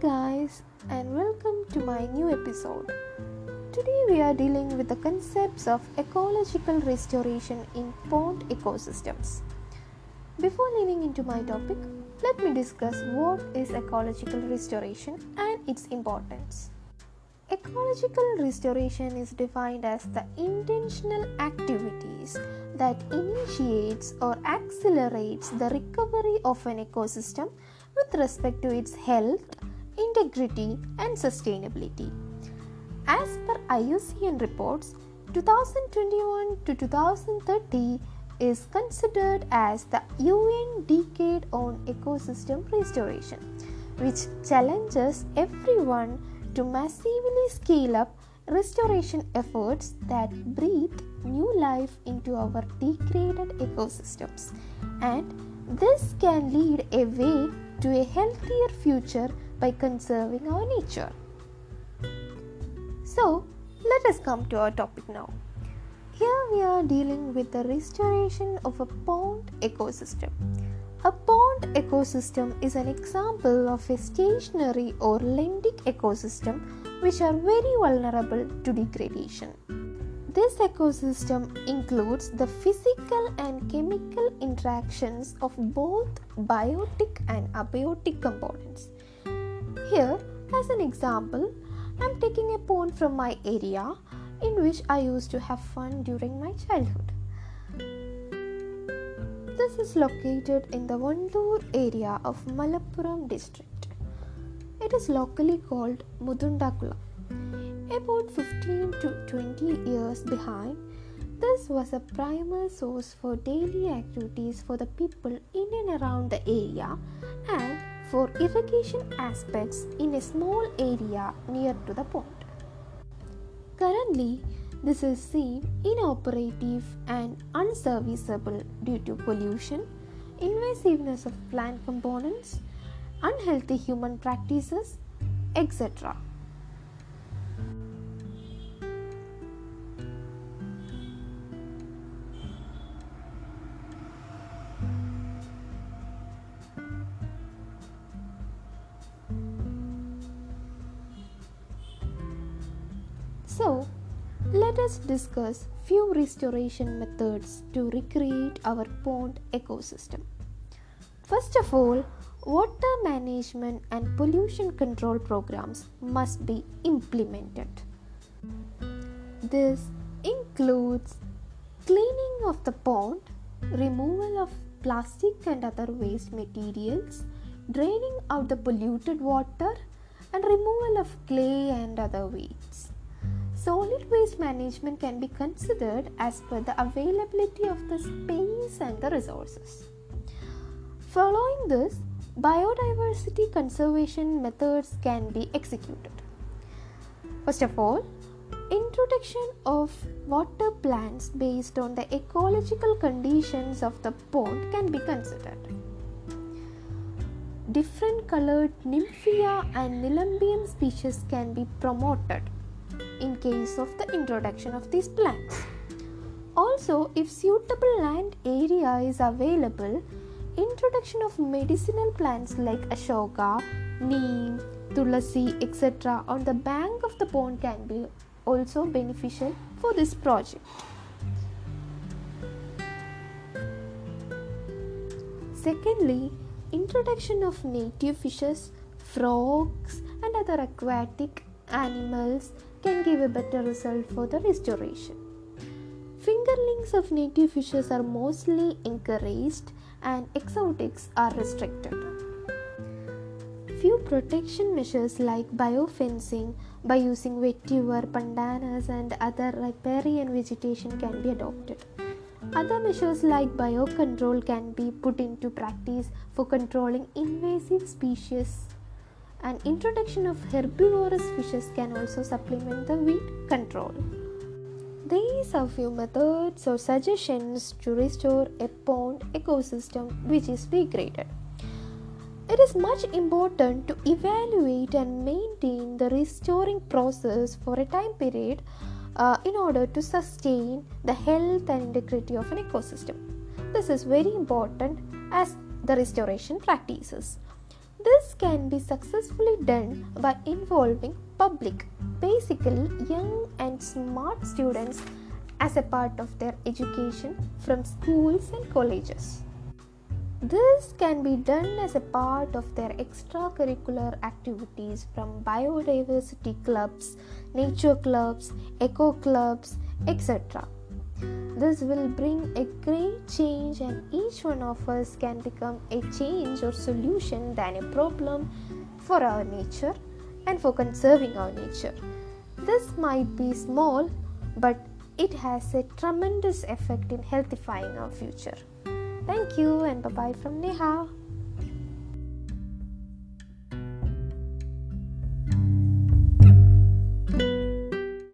guys, and welcome to my new episode. Today, we are dealing with the concepts of ecological restoration in pond ecosystems. Before leaning into my topic, let me discuss what is ecological restoration and its importance. Ecological restoration is defined as the intentional activities that initiates or accelerates the recovery of an ecosystem with respect to its health, integrity, and sustainability. As per IUCN reports, 2021 to 2030 is considered as the UN Decade on Ecosystem Restoration, which challenges everyone to massively scale up restoration efforts that breathe new life into our degraded ecosystems. And this can lead a way to a healthier future by conserving our nature. So, let us come to our topic now. Here we are dealing with the restoration of a pond ecosystem. A pond ecosystem is an example of a stationary or lentic ecosystem which are very vulnerable to degradation. This ecosystem includes the physical and chemical interactions of both biotic and abiotic components. Here, as an example, I am taking a pond from my area in which I used to have fun during my childhood. This is located in the Vandoor area of Malappuram district. It is locally called Mudundakula. About 15 to 20 years behind, this was a primary source for daily activities for the people in and around the area for irrigation aspects in a small area near to the pond. Currently, this is seen inoperative and unserviceable due to pollution, invasiveness of plant components, unhealthy human practices, etc. us discuss few restoration methods to recreate our pond ecosystem. First of all, water management and pollution control programs must be implemented. This includes cleaning of the pond, removal of plastic and other waste materials, draining out the polluted water, and removal of clay and other wastes. Solid waste management can be considered as per the availability of the space and the resources. Following this, biodiversity conservation methods can be executed. First of all, introduction of water plants based on the ecological conditions of the pond can be considered. Different colored nymphaea and nelumbium species can be promoted in case of the introduction of these plants. Also, if suitable land area is available, introduction of medicinal plants like ashoka, neem, tulasi, etc. on the bank of the pond can be also beneficial for this project. Secondly, introduction of native fishes, frogs, and other aquatic animals can give a better result for the restoration. Fingerlings of native fishes are mostly encouraged and exotics are restricted. Few protection measures like biofencing by using vetiver, pandanus, and other riparian vegetation can be adopted. Other measures like biocontrol can be put into practice for controlling invasive species and introduction of herbivorous fishes can also supplement the weed control. These are few methods or suggestions to restore a pond ecosystem which is degraded. It is much important to evaluate and maintain the restoring process for a time period uh, in order to sustain the health and integrity of an ecosystem. This is very important as the restoration practices. This can be successfully done by involving public, basically young and smart students as a part of their education from schools and colleges. This can be done as a part of their extracurricular activities from biodiversity clubs, nature clubs, eco clubs, etc. This will bring a great change, and each one of us can become a change or solution than a problem for our nature and for conserving our nature. This might be small, but it has a tremendous effect in healthifying our future. Thank you and bye bye from Neha.